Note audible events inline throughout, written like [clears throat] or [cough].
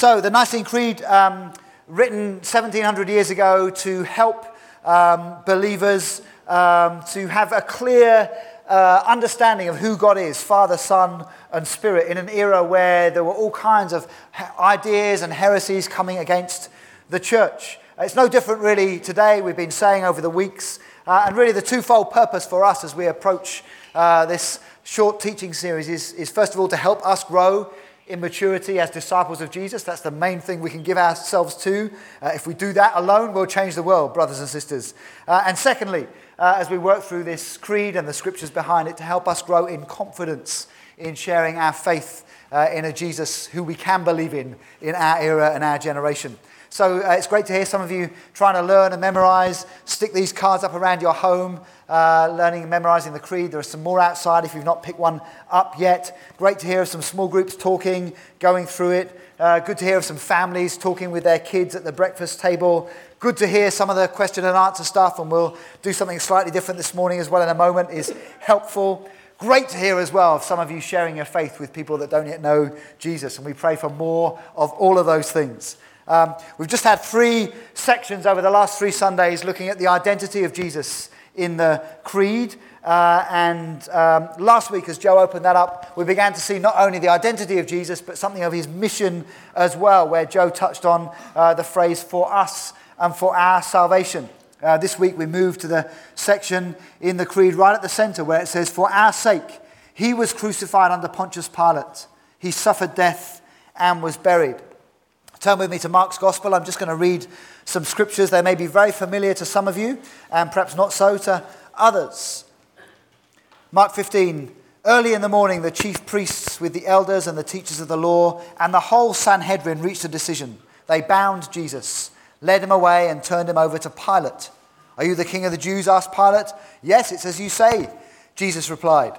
So, the Nicene Creed, um, written 1700 years ago to help um, believers um, to have a clear uh, understanding of who God is Father, Son, and Spirit in an era where there were all kinds of ideas and heresies coming against the church. It's no different really today. We've been saying over the weeks, uh, and really the twofold purpose for us as we approach uh, this short teaching series is, is first of all to help us grow in maturity as disciples of Jesus. That's the main thing we can give ourselves to. Uh, if we do that alone, we'll change the world, brothers and sisters. Uh, and secondly, uh, as we work through this creed and the scriptures behind it, to help us grow in confidence in sharing our faith uh, in a Jesus who we can believe in in our era and our generation. So uh, it's great to hear some of you trying to learn and memorize. Stick these cards up around your home, uh, learning and memorizing the creed. There are some more outside if you've not picked one up yet. Great to hear of some small groups talking, going through it. Uh, good to hear of some families talking with their kids at the breakfast table. Good to hear some of the question and answer stuff, and we'll do something slightly different this morning as well in a moment, is helpful. Great to hear as well of some of you sharing your faith with people that don't yet know Jesus, and we pray for more of all of those things. Um, we've just had three sections over the last three Sundays looking at the identity of Jesus in the Creed. Uh, and um, last week, as Joe opened that up, we began to see not only the identity of Jesus, but something of his mission as well, where Joe touched on uh, the phrase for us and for our salvation. Uh, this week, we moved to the section in the Creed right at the center where it says, For our sake, he was crucified under Pontius Pilate, he suffered death and was buried. Turn with me to Mark's Gospel. I'm just going to read some scriptures. They may be very familiar to some of you, and perhaps not so to others. Mark 15. Early in the morning, the chief priests with the elders and the teachers of the law and the whole Sanhedrin reached a decision. They bound Jesus, led him away, and turned him over to Pilate. Are you the king of the Jews? asked Pilate. Yes, it's as you say, Jesus replied.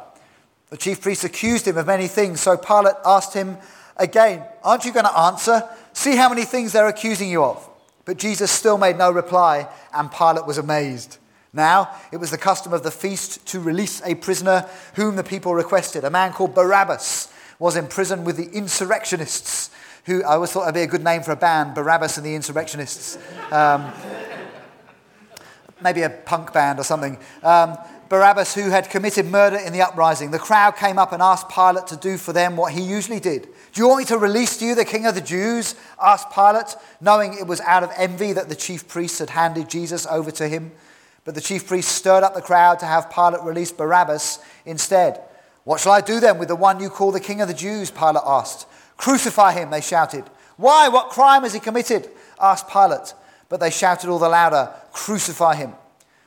The chief priests accused him of many things, so Pilate asked him again, Aren't you going to answer? See how many things they're accusing you of. But Jesus still made no reply, and Pilate was amazed. Now, it was the custom of the feast to release a prisoner whom the people requested. A man called Barabbas was in prison with the insurrectionists, who I always thought that'd be a good name for a band Barabbas and the Insurrectionists. Um, maybe a punk band or something. Um, Barabbas, who had committed murder in the uprising. The crowd came up and asked Pilate to do for them what he usually did do you want me to release to you the king of the Jews? asked Pilate, knowing it was out of envy that the chief priests had handed Jesus over to him. But the chief priests stirred up the crowd to have Pilate release Barabbas instead. What shall I do then with the one you call the king of the Jews? Pilate asked. Crucify him, they shouted. Why? What crime has he committed? asked Pilate. But they shouted all the louder, Crucify him.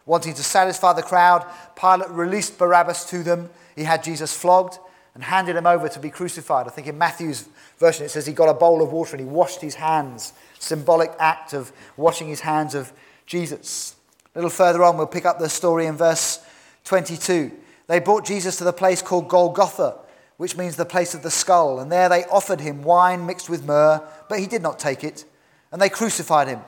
Wanting to satisfy the crowd, Pilate released Barabbas to them. He had Jesus flogged and handed him over to be crucified. I think in Matthew's version it says he got a bowl of water and he washed his hands. Symbolic act of washing his hands of Jesus. A little further on, we'll pick up the story in verse 22. They brought Jesus to the place called Golgotha, which means the place of the skull, and there they offered him wine mixed with myrrh, but he did not take it. And they crucified him.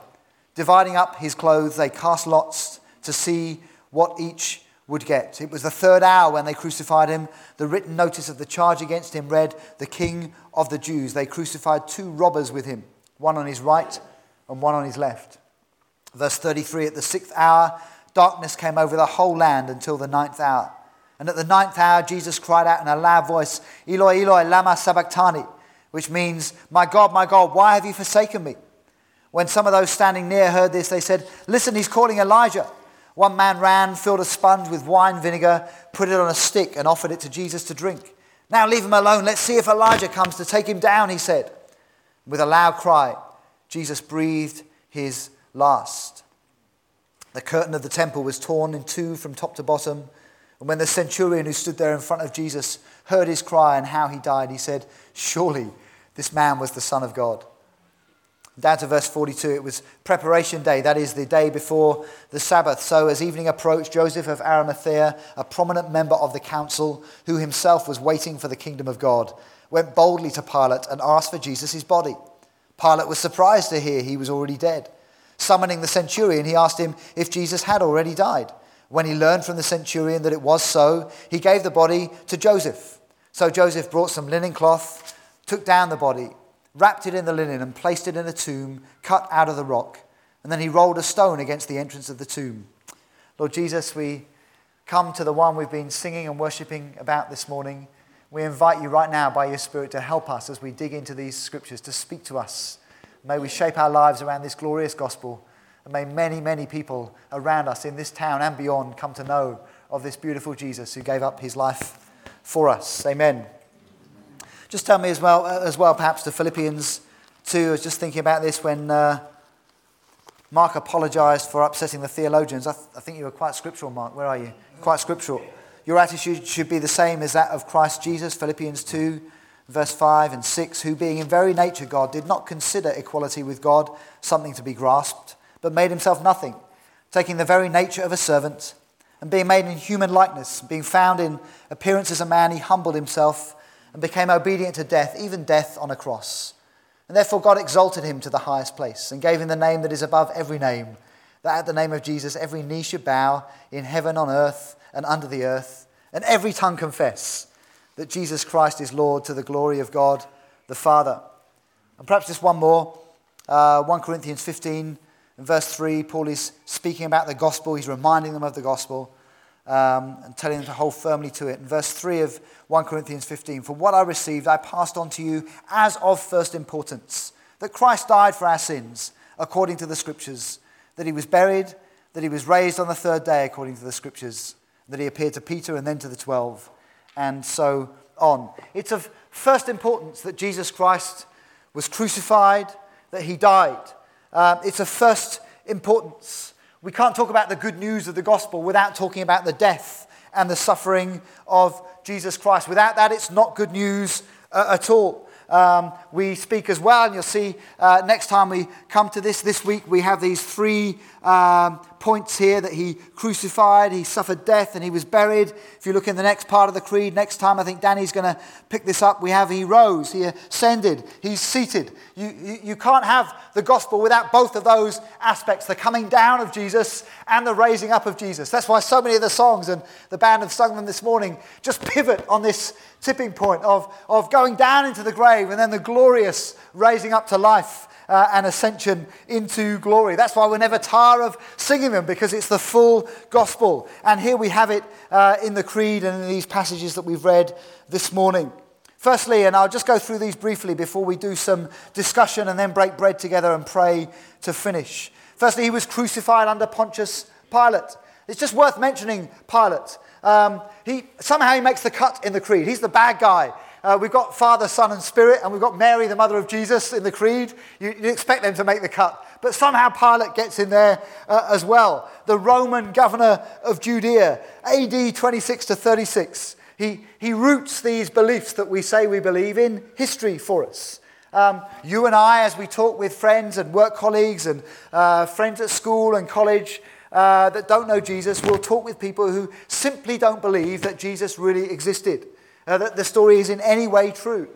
Dividing up his clothes, they cast lots to see what each would get. It was the third hour when they crucified him. The written notice of the charge against him read, The King of the Jews. They crucified two robbers with him, one on his right and one on his left. Verse 33 At the sixth hour, darkness came over the whole land until the ninth hour. And at the ninth hour, Jesus cried out in a loud voice, Eloi, Eloi, lama sabachthani, which means, My God, my God, why have you forsaken me? When some of those standing near heard this, they said, Listen, he's calling Elijah. One man ran, filled a sponge with wine vinegar, put it on a stick, and offered it to Jesus to drink. Now leave him alone. Let's see if Elijah comes to take him down, he said. With a loud cry, Jesus breathed his last. The curtain of the temple was torn in two from top to bottom. And when the centurion who stood there in front of Jesus heard his cry and how he died, he said, Surely this man was the Son of God. Down to verse 42, it was preparation day, that is the day before the Sabbath. So, as evening approached, Joseph of Arimathea, a prominent member of the council, who himself was waiting for the kingdom of God, went boldly to Pilate and asked for Jesus' body. Pilate was surprised to hear he was already dead. Summoning the centurion, he asked him if Jesus had already died. When he learned from the centurion that it was so, he gave the body to Joseph. So Joseph brought some linen cloth, took down the body wrapped it in the linen, and placed it in a tomb cut out of the rock. And then he rolled a stone against the entrance of the tomb. Lord Jesus, we come to the one we've been singing and worshipping about this morning. We invite you right now by your Spirit to help us as we dig into these scriptures, to speak to us. May we shape our lives around this glorious gospel. And may many, many people around us in this town and beyond come to know of this beautiful Jesus who gave up his life for us. Amen. Just tell me as well, uh, as well perhaps to Philippians 2. I was just thinking about this when uh, Mark apologized for upsetting the theologians. I, th- I think you were quite scriptural, Mark. Where are you? Quite scriptural. Your attitude should be the same as that of Christ Jesus, Philippians 2, verse 5 and 6, who being in very nature God did not consider equality with God something to be grasped, but made himself nothing, taking the very nature of a servant, and being made in human likeness, being found in appearance as a man, he humbled himself and became obedient to death, even death on a cross. And therefore God exalted him to the highest place and gave him the name that is above every name, that at the name of Jesus every knee should bow in heaven, on earth, and under the earth, and every tongue confess that Jesus Christ is Lord to the glory of God the Father. And perhaps just one more uh, 1 Corinthians 15 in verse 3, Paul is speaking about the gospel. He's reminding them of the gospel um, and telling them to hold firmly to it. In verse 3 of 1 Corinthians 15, For what I received, I passed on to you as of first importance that Christ died for our sins, according to the scriptures, that he was buried, that he was raised on the third day, according to the scriptures, that he appeared to Peter and then to the twelve, and so on. It's of first importance that Jesus Christ was crucified, that he died. Uh, it's of first importance. We can't talk about the good news of the gospel without talking about the death and the suffering of Jesus Christ. Without that, it's not good news uh, at all um, we speak as well. And you'll see uh, next time we come to this, this week, we have these three um, points here that he crucified, he suffered death, and he was buried. If you look in the next part of the creed, next time I think Danny's going to pick this up, we have he rose, he ascended, he's seated. You, you, you can't have the gospel without both of those aspects the coming down of Jesus and the raising up of Jesus. That's why so many of the songs, and the band have sung them this morning, just pivot on this tipping point of, of going down into the grave and then the glorious raising up to life uh, and ascension into glory. That's why we never tire of singing them because it's the full gospel. And here we have it uh, in the creed and in these passages that we've read this morning. Firstly, and I'll just go through these briefly before we do some discussion and then break bread together and pray to finish. Firstly, he was crucified under Pontius Pilate. It's just worth mentioning Pilate. Um, he, somehow he makes the cut in the creed. He's the bad guy. Uh, we've got Father, Son, and Spirit, and we've got Mary, the mother of Jesus, in the creed. You, expect them to make the cut. But somehow Pilate gets in there uh, as well. The Roman governor of Judea, AD 26 to 36. He, he roots these beliefs that we say we believe in history for us. Um, you and I, as we talk with friends and work colleagues and uh, friends at school and college, uh, that don't know Jesus will talk with people who simply don't believe that Jesus really existed, uh, that the story is in any way true.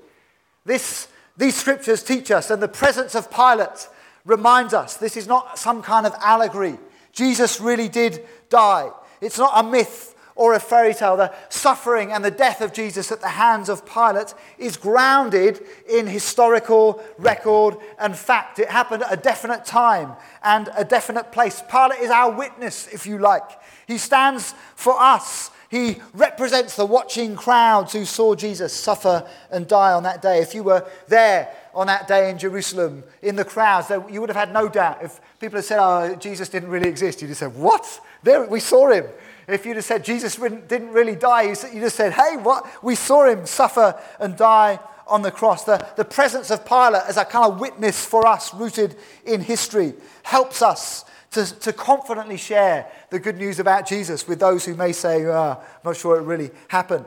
This, these scriptures teach us, and the presence of Pilate reminds us this is not some kind of allegory. Jesus really did die. It's not a myth or a fairy tale. The suffering and the death of Jesus at the hands of Pilate is grounded in historical record and fact. It happened at a definite time and a definite place. Pilate is our witness, if you like. He stands for us. He represents the watching crowds who saw Jesus suffer and die on that day. If you were there on that day in Jerusalem in the crowds, you would have had no doubt. If people had said, Oh, Jesus didn't really exist, you'd have said, What? There, we saw him. If you'd have said Jesus didn't really die, you just said, hey, what? We saw him suffer and die on the cross. The, the presence of Pilate as a kind of witness for us, rooted in history, helps us to, to confidently share the good news about Jesus with those who may say, oh, I'm not sure it really happened.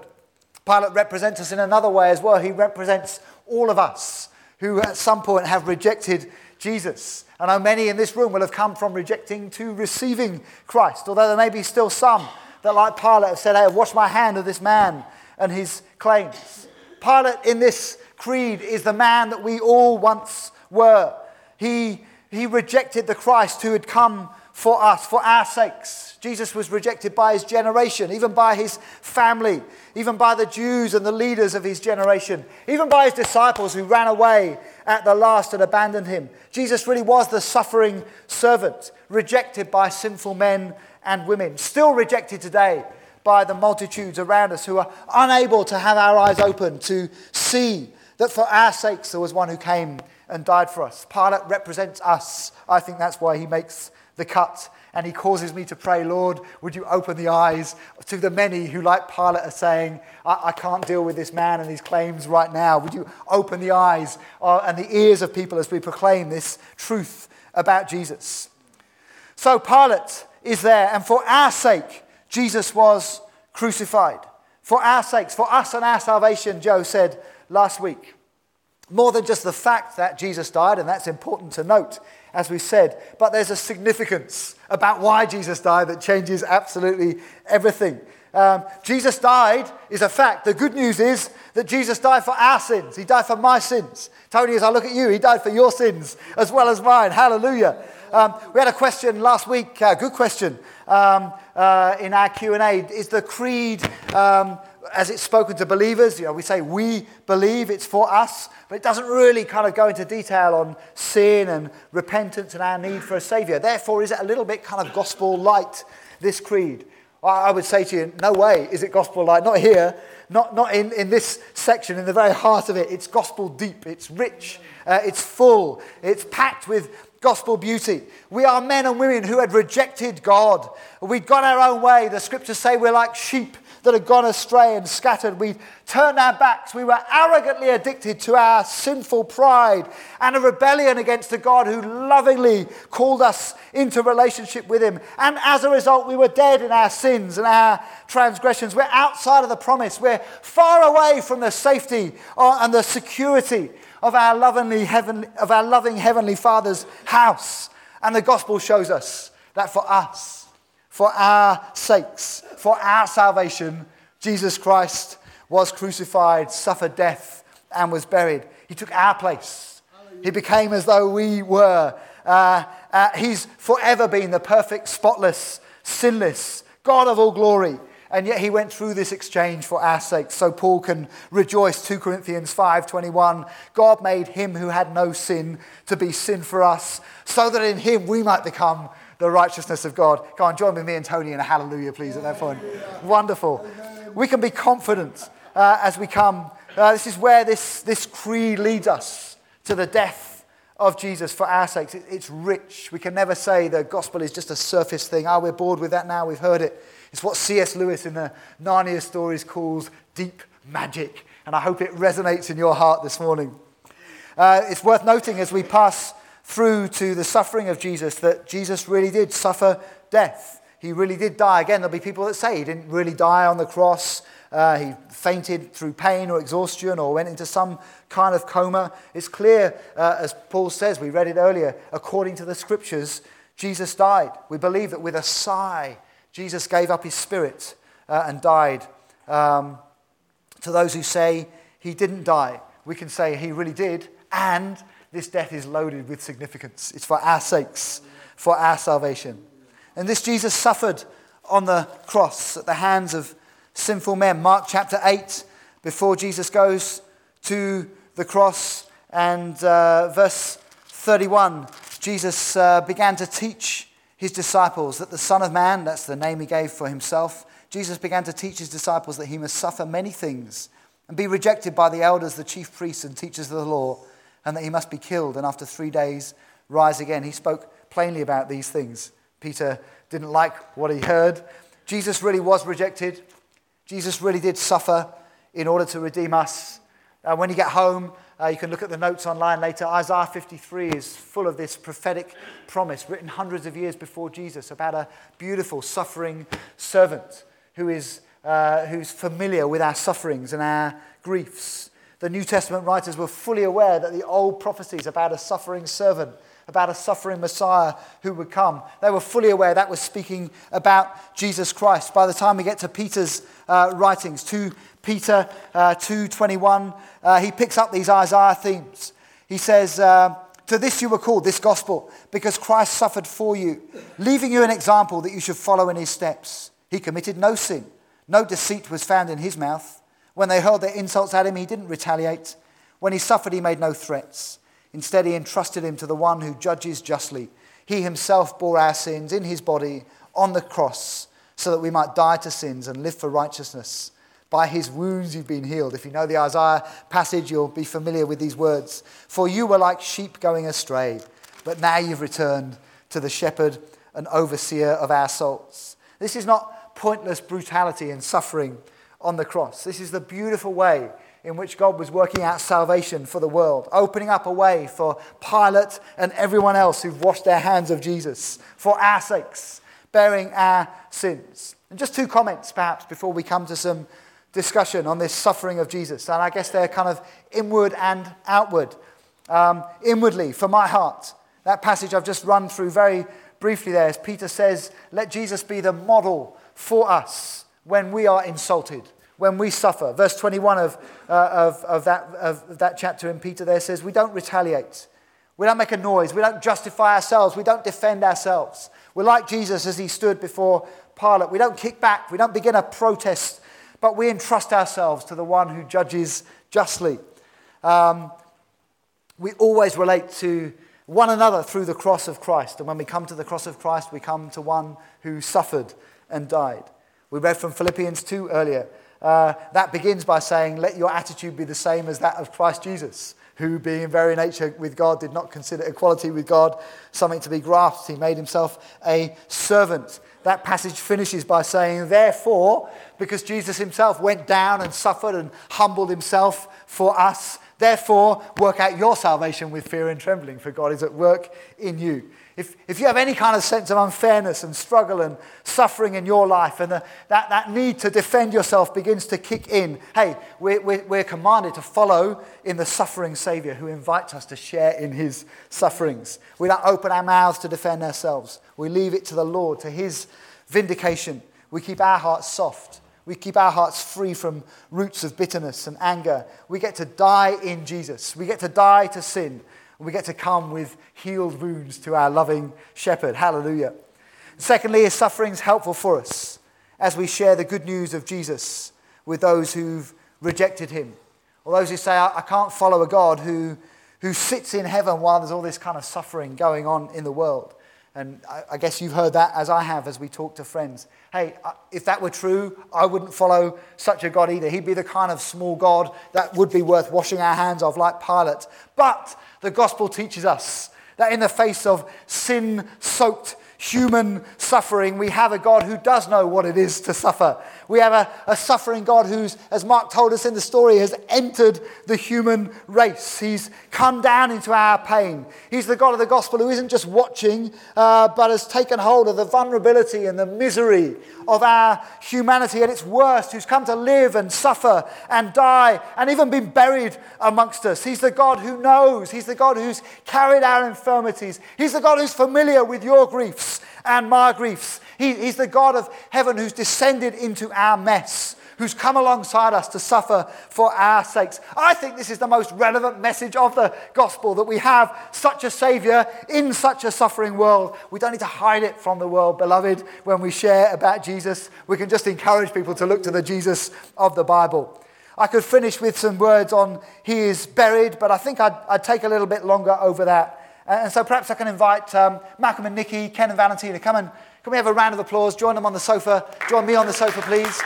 Pilate represents us in another way as well. He represents all of us who at some point have rejected Jesus. I know many in this room will have come from rejecting to receiving Christ, although there may be still some that, like Pilate, have said, Hey, wash my hand of this man and his claims. Pilate in this creed is the man that we all once were. He, he rejected the Christ who had come for us, for our sakes. Jesus was rejected by his generation, even by his family, even by the Jews and the leaders of his generation, even by his disciples who ran away at the last and abandoned him. Jesus really was the suffering servant, rejected by sinful men and women, still rejected today by the multitudes around us who are unable to have our eyes open to see that for our sakes there was one who came and died for us. Pilate represents us. I think that's why he makes the cut. And he causes me to pray, Lord, would you open the eyes to the many who, like Pilate, are saying, I, I can't deal with this man and his claims right now. Would you open the eyes uh, and the ears of people as we proclaim this truth about Jesus? So Pilate is there, and for our sake, Jesus was crucified. For our sakes, for us and our salvation, Joe said last week. More than just the fact that Jesus died, and that's important to note, as we said, but there's a significance about why Jesus died that changes absolutely everything. Um, Jesus died is a fact. The good news is that Jesus died for our sins. He died for my sins. Tony, as I look at you, he died for your sins as well as mine. Hallelujah. Um, we had a question last week, uh, good question, um, uh, in our Q&A. Is the creed um, as it's spoken to believers, you know, we say we believe it's for us, but it doesn't really kind of go into detail on sin and repentance and our need for a savior. Therefore, is it a little bit kind of gospel light, this creed? I would say to you, no way is it gospel light. Not here, not, not in, in this section, in the very heart of it. It's gospel deep, it's rich, uh, it's full, it's packed with gospel beauty. We are men and women who had rejected God. We'd gone our own way. The scriptures say we're like sheep that had gone astray and scattered. We turned our backs. We were arrogantly addicted to our sinful pride and a rebellion against the God who lovingly called us into relationship with Him. And as a result, we were dead in our sins and our transgressions. We're outside of the promise. We're far away from the safety uh, and the security of our, lovingly of our loving Heavenly Father's house. And the gospel shows us that for us, for our sakes, for our salvation, Jesus Christ was crucified, suffered death, and was buried. He took our place. He became as though we were. Uh, uh, he's forever been the perfect, spotless, sinless God of all glory. And yet he went through this exchange for our sake. So Paul can rejoice. 2 Corinthians 5:21. God made him who had no sin to be sin for us, so that in him we might become the righteousness of God. Go on, join with me and Tony in a hallelujah, please, at that point. Wonderful. We can be confident uh, as we come. Uh, this is where this, this creed leads us to the death of Jesus for our sakes. It, it's rich. We can never say the gospel is just a surface thing. Oh, we're bored with that now. We've heard it. It's what C.S. Lewis in the Narnia stories calls deep magic. And I hope it resonates in your heart this morning. Uh, it's worth noting as we pass through to the suffering of Jesus that Jesus really did suffer death. He really did die. Again, there'll be people that say he didn't really die on the cross. Uh, he fainted through pain or exhaustion or went into some kind of coma. It's clear, uh, as Paul says, we read it earlier, according to the scriptures, Jesus died. We believe that with a sigh, Jesus gave up his spirit uh, and died. Um, to those who say he didn't die, we can say he really did, and this death is loaded with significance. It's for our sakes, for our salvation. And this Jesus suffered on the cross at the hands of sinful men. Mark chapter 8, before Jesus goes to the cross, and uh, verse 31, Jesus uh, began to teach his disciples that the Son of Man, that's the name he gave for himself, Jesus began to teach his disciples that he must suffer many things and be rejected by the elders, the chief priests, and teachers of the law and that he must be killed and after three days rise again. He spoke plainly about these things. Peter didn't like what he heard. Jesus really was rejected. Jesus really did suffer in order to redeem us. Uh, when you get home, uh, you can look at the notes online later. Isaiah 53 is full of this prophetic promise written hundreds of years before Jesus about a beautiful, suffering servant who is, uh, who's familiar with our sufferings and our griefs. The New Testament writers were fully aware that the old prophecies about a suffering servant, about a suffering Messiah who would come, they were fully aware that was speaking about Jesus Christ. By the time we get to Peter's uh, writings, 2 Peter uh, 2.21, uh, he picks up these Isaiah themes. He says, uh, to this you were called, this gospel, because Christ suffered for you, leaving you an example that you should follow in his steps. He committed no sin, no deceit was found in his mouth. When they hurled their insults at him, he didn't retaliate. When he suffered, he made no threats. Instead, he entrusted him to the one who judges justly. He himself bore our sins in his body on the cross so that we might die to sins and live for righteousness. By his wounds you've been healed. If you know the Isaiah passage, you'll be familiar with these words. For you were like sheep going astray, but now you've returned to the shepherd and overseer of our souls. This is not pointless brutality and suffering on the cross. This is the beautiful way in which God was working out salvation for the world, opening up a way for Pilate and everyone else who've washed their hands of Jesus for our sakes, bearing our sins. And just two comments, perhaps, before we come to some discussion on this suffering of Jesus. And I guess they're kind of inward and outward. Um, inwardly, for my heart, that passage I've just run through very briefly there, as Peter says, let Jesus be the model for us when we are insulted, when we suffer. Verse 21 of, uh, of, of, that, of that chapter in Peter there says, We don't retaliate. We don't make a noise. We don't justify ourselves. We don't defend ourselves. We're like Jesus as he stood before Pilate. We don't kick back. We don't begin a protest but we entrust ourselves to the one who judges justly. Um, we always relate to one another through the cross of Christ. And when we come to the cross of Christ, we come to one who suffered and died. We read from Philippians 2 earlier. Uh, that begins by saying, Let your attitude be the same as that of Christ Jesus, who, being in very nature with God, did not consider equality with God something to be grasped. He made himself a servant that passage finishes by saying, Therefore, because Jesus himself went down and suffered and humbled himself for us, therefore, work out your salvation with fear and trembling, for God is at work in you. If, if you have any kind of sense of unfairness and struggle and suffering in your life, and the, that, that need to defend yourself begins to kick in, hey, we're, we're, we're commanded to follow in the suffering Savior who invites us to share in his sufferings. We don't open our mouths to defend ourselves, we leave it to the Lord, to his vindication. We keep our hearts soft. We keep our hearts free from roots of bitterness and anger. We get to die in Jesus. We get to die to sin. And we get to come with healed wounds to our loving shepherd. Hallelujah. Secondly, his suffering's helpful for us as we share the good news of Jesus with those who've rejected him. Or those who say, I, can't follow a God who, who sits in heaven while there's all this kind of suffering going on in the world. And I, I guess you've heard that as I have as we talk to friends. Hey, if that were true, I wouldn't follow such a God either. He'd be the kind of small God that would be worth washing our hands of, like Pilate. But the gospel teaches us that in the face of sin soaked human suffering, we have a God who does know what it is to suffer. We have a, a, suffering God who's, as Mark told us in the story, has entered the human race. He's come down into our pain. He's the God of the gospel who isn't just watching, uh, but has taken hold of the vulnerability and the misery of our humanity at its worst, who's come to live and suffer and die and even been buried amongst us. He's the God who knows. He's the God who's carried our infirmities. He's the God who's familiar with your griefs and my griefs. He, he's the God of heaven who's descended into our mess, who's come alongside us to suffer for our sakes. I think this is the most relevant message of the gospel that we have such a Savior in such a suffering world. We don't need to hide it from the world, beloved, when we share about Jesus. We can just encourage people to look to the Jesus of the Bible. I could finish with some words on he is buried, but I think I'd, I'd take a little bit longer over that. And so perhaps I can invite um, Malcolm and Nikki, Ken and Valentina, come and can we have a round of applause? Join them on the sofa. Join me on the sofa, please.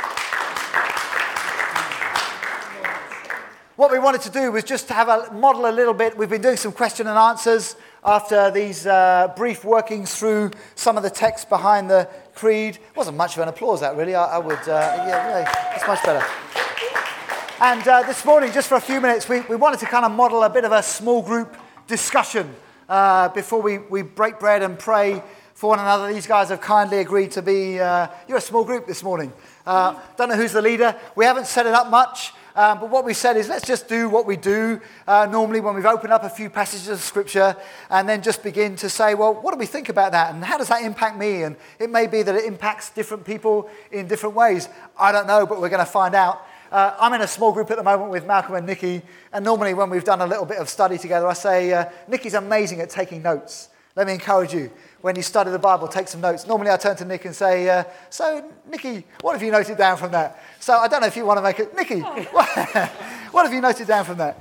what we wanted to do was just to have a model a little bit. We've been doing some question and answers after these uh, brief workings through some of the text behind the creed. It wasn't much of an applause, that really. I, I would, uh, yeah, yeah, it's much better. And uh, this morning, just for a few minutes, we, we wanted to kind of model a bit of a small group discussion uh, before we, we break bread and pray for one another. These guys have kindly agreed to be, uh, you're a small group this morning. Uh, don't know who's the leader. We haven't set it up much, um, but what we said is let's just do what we do uh, normally when we've opened up a few passages of scripture and then just begin to say, well, what do we think about that and how does that impact me? And it may be that it impacts different people in different ways. I don't know, but we're going to find out. Uh, I'm in a small group at the moment with Malcolm and Nikki, and normally when we've done a little bit of study together, I say, uh, Nikki's amazing at taking notes. Let me encourage you. When you study the Bible, take some notes. Normally I turn to Nick and say, uh, So, Nikki, what have you noted down from that? So, I don't know if you want to make it. Nikki, what, [laughs] what have you noted down from that?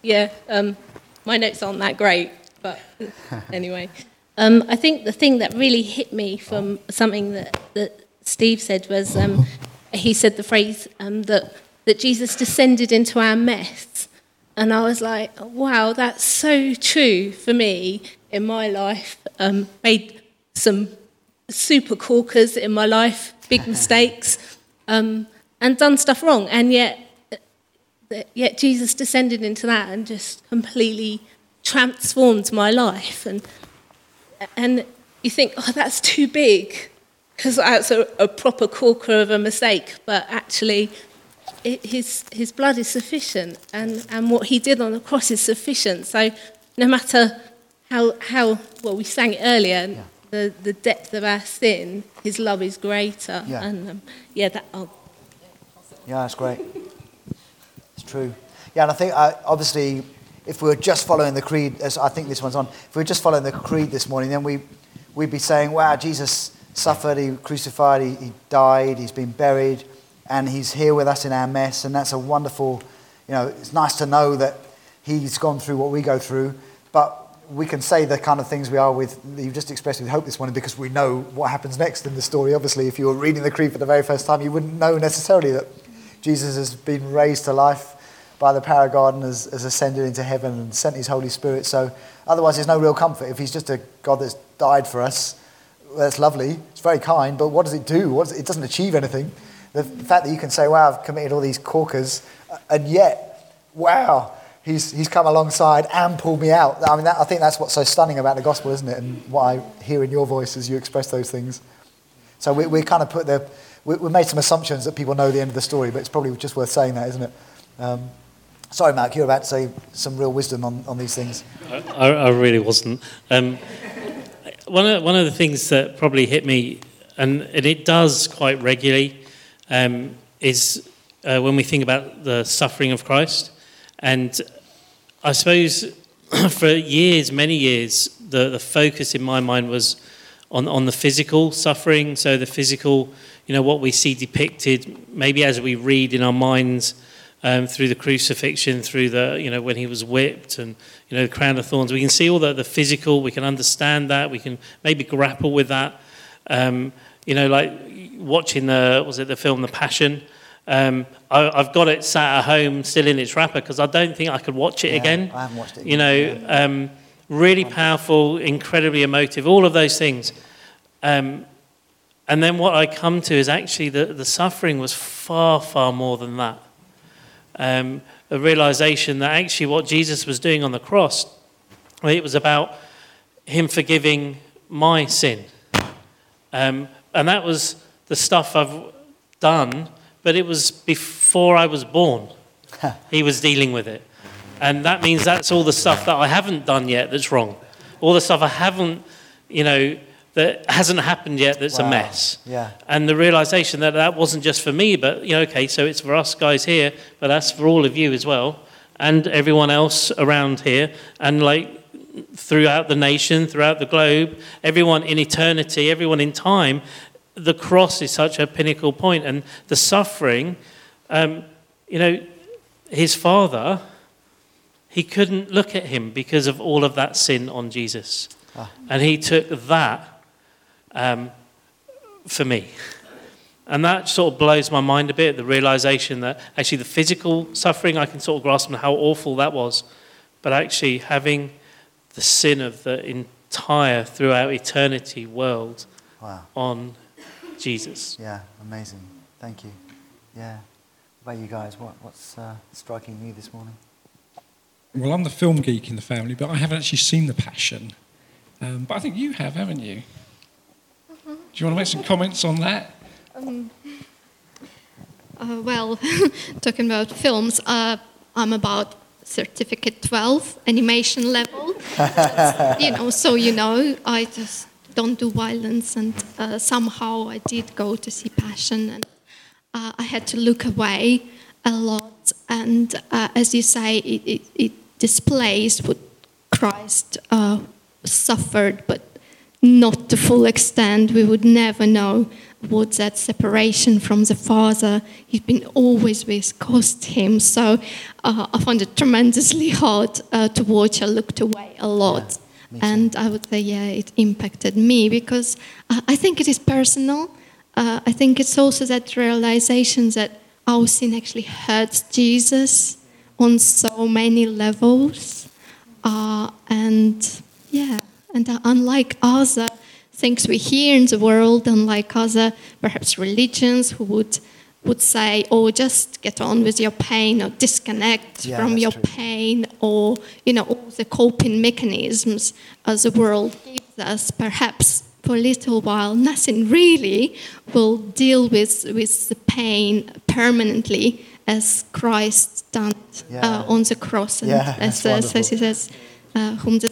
Yeah, um, my notes aren't that great, but [laughs] anyway. Um, I think the thing that really hit me from something that, that Steve said was um, he said the phrase um, that, that Jesus descended into our mess. And I was like, wow, that's so true for me in my life. Um, made some super corkers in my life, big [laughs] mistakes, um, and done stuff wrong. And yet, yet Jesus descended into that and just completely transformed my life. And, and you think, oh, that's too big because that's a, a, proper corker of a mistake. But actually, it, his, his blood is sufficient, and, and what he did on the cross is sufficient. So no matter how, how well, we sang it earlier, yeah. the, the depth of our sin, his love is greater. Yeah. And um, yeah, that. Oh. Yeah, that's great. It's true. Yeah, and I think uh, obviously, if we were just following the creed, as I think this one's on, if we were just following the creed this morning, then we, we'd be saying, wow, Jesus suffered, he crucified, he, he died, he's been buried, and he's here with us in our mess. And that's a wonderful, you know, it's nice to know that he's gone through what we go through. But we can say the kind of things we are with, you've just expressed with hope this morning because we know what happens next in the story. Obviously, if you were reading the creed for the very first time, you wouldn't know necessarily that Jesus has been raised to life by the power of God and has, has ascended into heaven and sent his Holy Spirit. So otherwise, there's no real comfort. If he's just a God that's died for us, that's lovely. It's very kind, but what does it do? Does it, it doesn't achieve anything. The fact that you can say, wow, I've committed all these corkers, and yet, wow, he's, he's come alongside and pulled me out. I mean, that, I think that's what's so stunning about the gospel, isn't it? And what I hear in your voice as you express those things. So we, we kind of put the, we, we made some assumptions that people know the end of the story, but it's probably just worth saying that, isn't it? Um, sorry, Mark, you're about to say some real wisdom on, on these things. I, I really wasn't. Um, one, of, one of the things that probably hit me, and, and it does quite regularly, um, is uh, when we think about the suffering of Christ. And I suppose [clears throat] for years, many years, the, the focus in my mind was on, on the physical suffering. So the physical, you know, what we see depicted, maybe as we read in our minds um, through the crucifixion, through the, you know, when he was whipped and, you know, the crown of thorns. We can see all the, the physical, we can understand that, we can maybe grapple with that. Um, you know, like watching the, was it the film The Passion? Um, I, have got it sat at home still in its wrapper because I don't think I could watch it yeah, again. I haven't watched it. You know, um, really powerful, incredibly emotive, all of those things. Um, and then what I come to is actually the, the suffering was far, far more than that. Um, a realization that actually what Jesus was doing on the cross, it was about him forgiving my sin. Um, and that was the stuff I've done, but it was before I was born. he was dealing with it. And that means that's all the stuff that I haven't done yet that's wrong. All the stuff I haven't, you know, that hasn't happened yet that's wow. a mess. Yeah. And the realization that that wasn't just for me, but, you know, okay, so it's for us guys here, but that's for all of you as well, and everyone else around here, and like throughout the nation, throughout the globe, everyone in eternity, everyone in time. The cross is such a pinnacle point, and the suffering, um, you know, his father, he couldn't look at him because of all of that sin on Jesus. Ah. And he took that um, for me. And that sort of blows my mind a bit the realization that actually the physical suffering, I can sort of grasp how awful that was. But actually, having the sin of the entire, throughout eternity world wow. on Jesus. Yeah, amazing. Thank you. Yeah. What about you guys? What, what's uh, striking you this morning? Well, I'm the film geek in the family, but I haven't actually seen The Passion. Um, but I think you have, haven't you? Do you want to make some comments on that? Um, uh, well, [laughs] talking about films, uh, I'm about certificate 12 animation level. [laughs] you know, so you know, I just don't do violence, and uh, somehow I did go to see Passion, and uh, I had to look away a lot. And uh, as you say, it, it, it displays what Christ uh, suffered, but not to full extent. We would never know what that separation from the Father he's been always with cost him. So uh, I found it tremendously hard uh, to watch. I looked away a lot. And I would say, yeah, it impacted me because I think it is personal. Uh, I think it's also that realization that our sin actually hurts Jesus on so many levels. Uh, and yeah, and uh, unlike other things we hear in the world, unlike other perhaps religions who would would say, "Oh, just get on with your pain, or disconnect Yeah, from your true. pain," or you know, all the coping mechanisms as the world gives us. Perhaps for a little while, nothing really will deal with with the pain permanently, as Christ done Yeah. uh, on the cross, and Yeah, as, uh, as he says, uh, "Whom the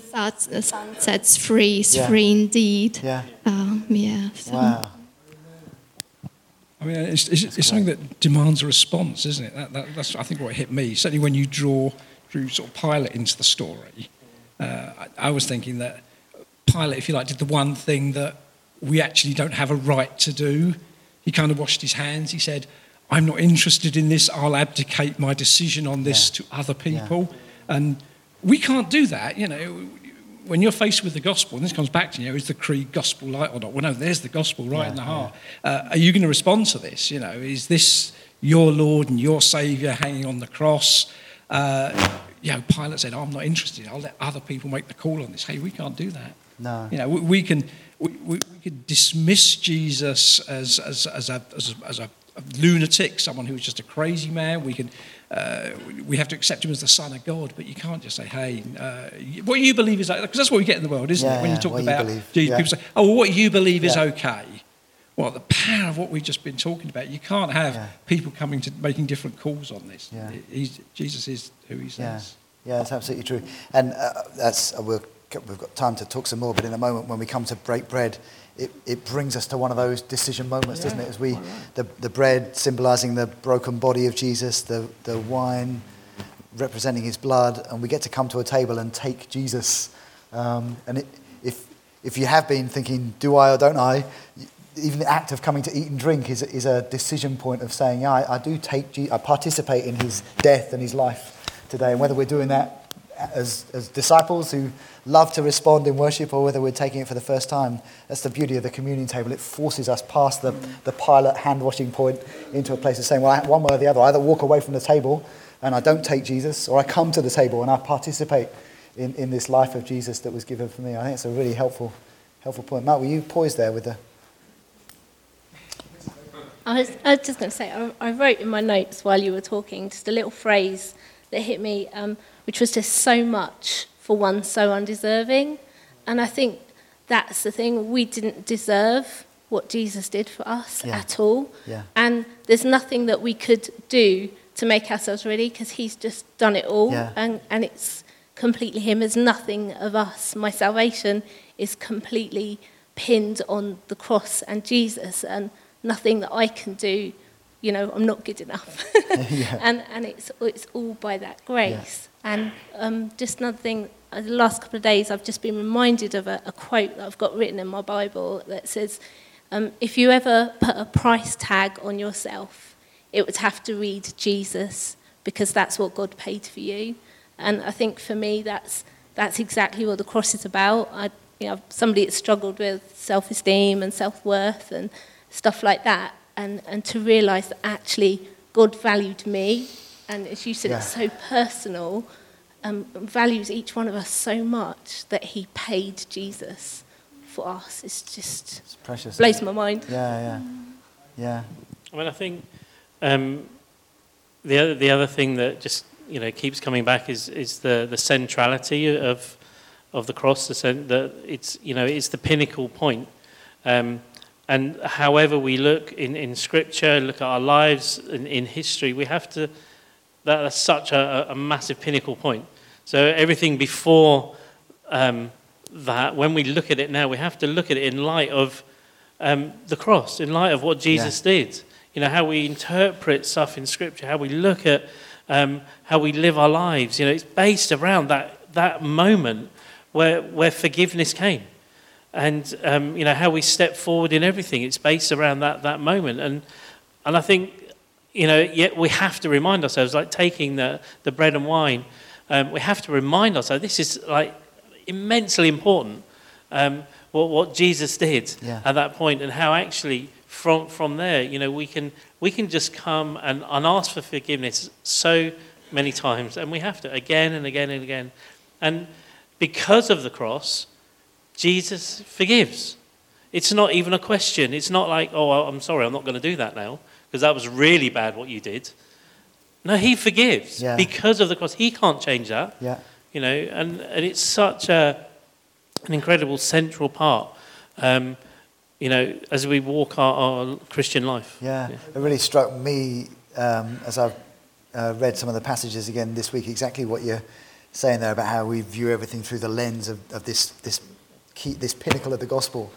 Son sets free is free indeed." Yeah. Um, yeah. so- Wow. I mean, it's, it's, it's something that demands a response, isn't it? That, that, that's, I think, what hit me. Certainly when you draw, drew sort of Pilate into the story, uh, I, I was thinking that Pilate, if you like, did the one thing that we actually don't have a right to do. He kind of washed his hands. He said, I'm not interested in this. I'll abdicate my decision on this Yeah. to other people. And we can't do that, you know. When you're faced with the gospel, and this comes back to you know, is the creed gospel light or not? Well, no, there's the gospel right in the heart. Uh, are you going to respond to this? You know, is this your Lord and your Saviour hanging on the cross? Uh, you know, Pilate said, "I'm not interested. I'll let other people make the call on this." Hey, we can't do that. No. You know, we, we can we, we, we can dismiss Jesus as as, as a as a, as a lunatic, someone who was just a crazy man. We can uh, we have to accept him as the Son of God, but you can't just say, "Hey, uh, what you believe is because that's what we get in the world, isn't Yeah, it? When you talk what you about Jesus, yeah. people say, "Oh, well, what you believe is okay." Well, the power of what we've just been talking about, you can't have Yeah. people coming to making different calls on this. Yeah. He's, Jesus is who he Yeah, says. yeah, that's absolutely true. And uh, that's uh, we'll, we've got time to talk some more, but in a moment when we come to break bread, it, it brings us to one of those decision moments, doesn't it? As we, the, the bread symbolizing the broken body of Jesus, the, the wine representing his blood, and we get to come to a table and take Jesus. Um, and it, if, if you have been thinking, do I or don't I, even the act of coming to eat and drink is, is a decision point of saying, yeah, I, I do take, Je- I participate in his death and his life today. And whether we're doing that as, as disciples who love to respond in worship or whether we're taking it for the first time, that's the beauty of the communion table. It forces us past the, the Pilate hand washing point into a place of saying, well, one way or the other, I either walk away from the table and I don't take Jesus, or I come to the table and I participate in, in this life of Jesus that was given for me. I think it's a really helpful, helpful point. Mark, were you poised there with the. I was, I was just going to say, I, I wrote in my notes while you were talking just a little phrase that hit me, um, which was just so much for one so undeserving. And I think that's the thing, we didn't deserve what Jesus did for us Yeah. at all. Yeah. And there's nothing that we could do to make ourselves ready because he's just done it all. Yeah. And, and it's completely him. There's nothing of us. My salvation is completely pinned on the cross and Jesus and nothing that I can do. You know, I'm not good enough. [laughs] [laughs] And, and it's, it's all by that grace. And um, just another thing, the last couple of days I've just been reminded of a, a quote that I've got written in my Bible that says, um, if you ever put a price tag on yourself, it would have to read Jesus because that's what God paid for you. And I think for me, that's, that's exactly what the cross is about. I, you know, somebody that's struggled with self-esteem and self-worth and stuff like that, and, and to realise that actually God valued me, and as you said, it's so personal, um, values each one of us so much that he paid Jesus for us. It's just It's precious. blows my mind. Yeah, yeah. Yeah. I mean, I think um, the other the other thing that just you know keeps coming back is is the the centrality of of the cross. The cen- that it's you know it's the pinnacle point. Um, and however we look in, in scripture, look at our lives in, in history, we have to. That, that's such a, a massive pinnacle point. So everything before um, that, when we look at it now, we have to look at it in light of um, the cross, in light of what Jesus did. you know, how we interpret stuff in Scripture, how we look at um, how we live our lives. You know, it's based around that, that moment where, where forgiveness came. And, um, you know, how we step forward in everything. It's based around that, that moment. And, and I think, you know, yet we have to remind ourselves, like taking the, the bread and wine, um, we have to remind ourselves this is like immensely important. Um, what, what Jesus did Yeah. at that point and how actually from, from there, you know, we can, we can just come and, and ask for forgiveness so many times. And we have to again and again and again. And because of the cross, Jesus forgives. It's not even a question. It's not like, oh, I'm sorry, I'm not going to do that now because that was really bad what you did. No, he forgives Yeah. because of the cross. He can't change that Yeah. you know, and, and it's such a, an incredible central part, um, you know, as we walk our, our Christian life. Yeah, it really struck me um, as I've uh, read some of the passages again this week, exactly what you're saying there about how we view everything through the lens of, of this, this, key, this pinnacle of the gospel.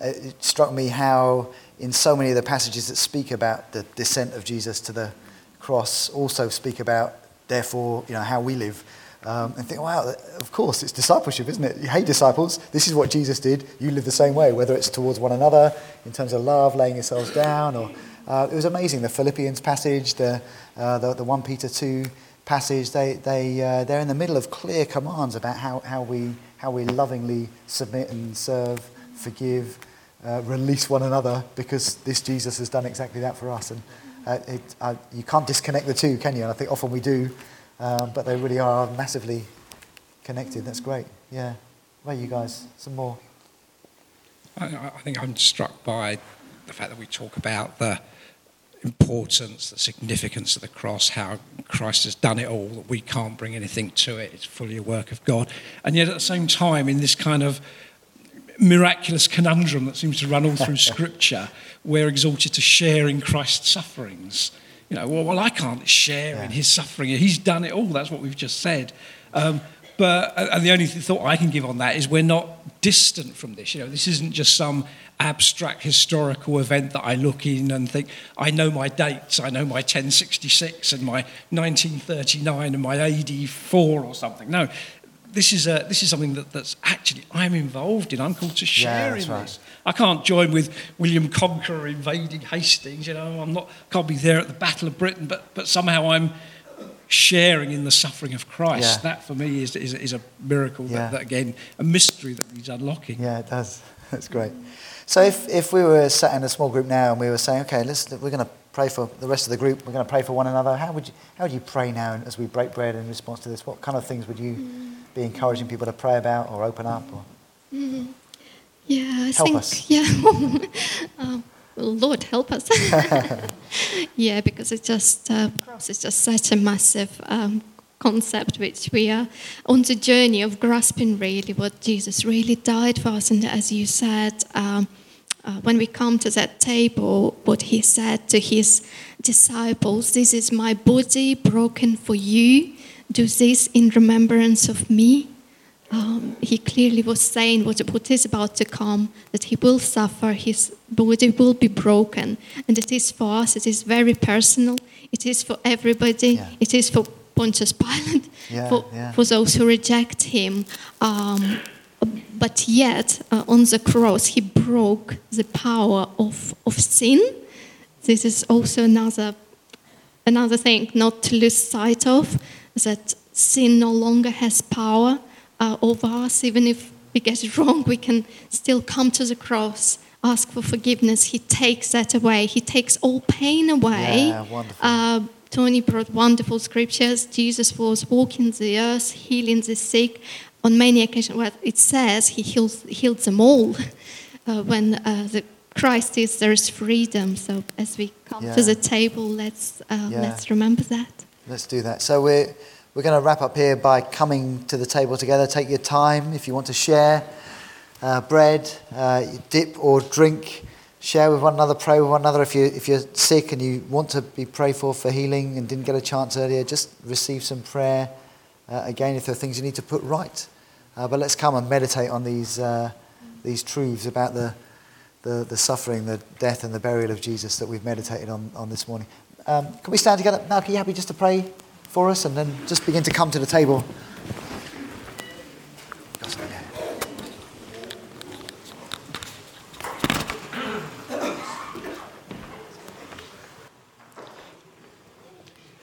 Uh, it struck me how, in so many of the passages that speak about the descent of Jesus to the cross, also speak about, therefore, you know, how we live. Um, and think, wow, of course, it's discipleship, isn't it? Hey, disciples, this is what Jesus did. You live the same way, whether it's towards one another, in terms of love, laying yourselves down, or uh, it was amazing. The Philippians passage, the, uh, the, the 1 Peter 2 passage, they, they, uh, they're in the middle of clear commands about how, how, we, how we lovingly submit and serve, forgive, uh, release one another, because this Jesus has done exactly that for us. And uh, it, uh, you can't disconnect the two, can you? And I think often we do, um, but they really are massively connected. That's great. Yeah. Where you guys? Some more. I, I think I'm struck by the fact that we talk about the importance, the significance of the cross, how Christ has done it all, that we can't bring anything to it, it's fully a work of God. And yet at the same time, in this kind of miraculous conundrum that seems to run all through [laughs] Scripture, we're exalted to share in Christ's sufferings. You know, well, well I can't share in his suffering. He's done it all. That's what we've just said. Um, but and the only thought I can give on that is we're not distant from this. You know, this isn't just some abstract historical event that I look in and think I know my dates. I know my 1066 and my 1939 and my AD 4 or something. No, this is a this is something that, that's actually I'm involved in. I'm called to share that's in right. this. I can't join with William Conqueror invading Hastings. You know, I'm not can't be there at the Battle of Britain, but but somehow I'm sharing in the suffering of Christ. Yeah. That for me is, is, is a miracle. Yeah. That, that again, a mystery that he's unlocking. Yeah, it does. [laughs] That's great. So if, if we were sat in a small group now and we were saying, okay, let's, we're going to pray for the rest of the group, we're going to pray for one another, how would you, how would you pray now as we break bread in response to this? What kind of things would you be encouraging people to pray about or open up? Or? Yeah, I Help think us. [laughs] yeah. um, Lord help us. [laughs] [laughs] yeah, because it's just uh, cross is just such a massive um, concept which we are on the journey of grasping really what Jesus really died for us, and as you said. Um, uh, when we come to that table, what he said to his disciples, This is my body broken for you. Do this in remembrance of me um, he clearly was saying what, what is about to come, that he will suffer, his body will be broken. And it is for us, it is very personal, it is for everybody, Yeah. it is for Pontius Pilate, Yeah, for, yeah. for those who reject him. Um, but yet, uh, on the cross, he broke the power of, of sin. This is also another another thing not to lose sight of that sin no longer has power uh, over us even if we get it wrong we can still come to the cross ask for forgiveness he takes that away he takes all pain away Yeah, wonderful. uh, tony brought wonderful scriptures jesus was walking the earth healing the sick on many occasions well it says he heals, healed them all [laughs] uh, when uh, the christ is there is freedom so as we come to the table let's uh, Yeah. let's remember that Let's do that. So we're, we're going to wrap up here by coming to the table together. Take your time if you want to share uh, bread, uh, dip or drink. Share with one another, pray with one another. If, you, if you're sick and you want to be prayed for for healing and didn't get a chance earlier, just receive some prayer. Uh, again, if there are things you need to put right. Uh, but let's come and meditate on these, uh, these truths about the, the, the suffering, the death, and the burial of Jesus that we've meditated on, on this morning. Um, can we stand together? Malky, you happy just to pray for us and then just begin to come to the table?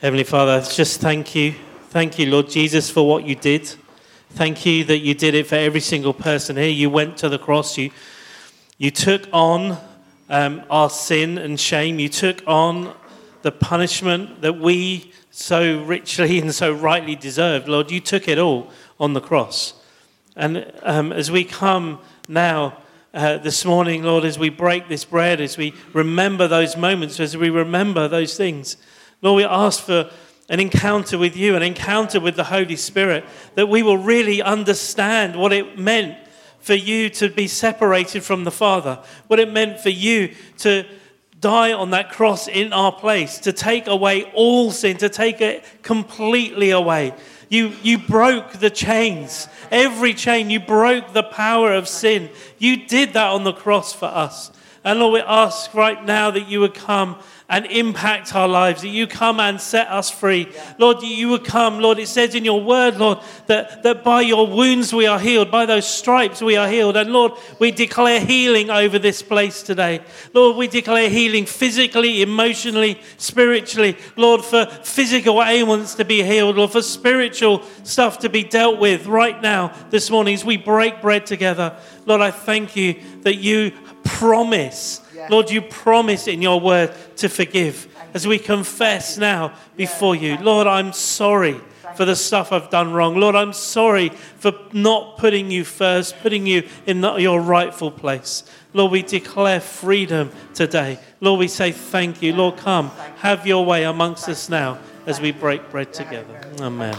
Heavenly Father, just thank you. Thank you, Lord Jesus, for what you did. Thank you that you did it for every single person here. You went to the cross. You, you took on um, our sin and shame. You took on the punishment that we so richly [laughs] and so rightly deserved. Lord, you took it all on the cross. And um, as we come now, uh, this morning, Lord, as we break this bread, as we remember those moments, as we remember those things, Lord, we ask for an encounter with you, an encounter with the Holy Spirit, that we will really understand what it meant for you to be separated from the Father, what it meant for you to die on that cross in our place, to take away all sin, to take it completely away. You, you broke the chains, every chain. You broke the power of sin. You did that on the cross for us. And Lord, we ask right now that you would come and impact our lives, that you come and set us free. Lord, you would come. Lord, it says in your word, Lord, that, that by your wounds we are healed, by those stripes we are healed. And Lord, we declare healing over this place today. Lord, we declare healing physically, emotionally, spiritually. Lord, for physical ailments to be healed, Lord, for spiritual stuff to be dealt with right now this morning as we break bread together. Lord, I thank you that you promise Lord, you promise in your word to forgive as we confess now before you. Lord, I'm sorry for the stuff I've done wrong. Lord, I'm sorry for not putting you first, putting you in your rightful place. Lord, we declare freedom today. Lord, we say thank you. Lord, come, have your way amongst us now as we break bread together. Amen.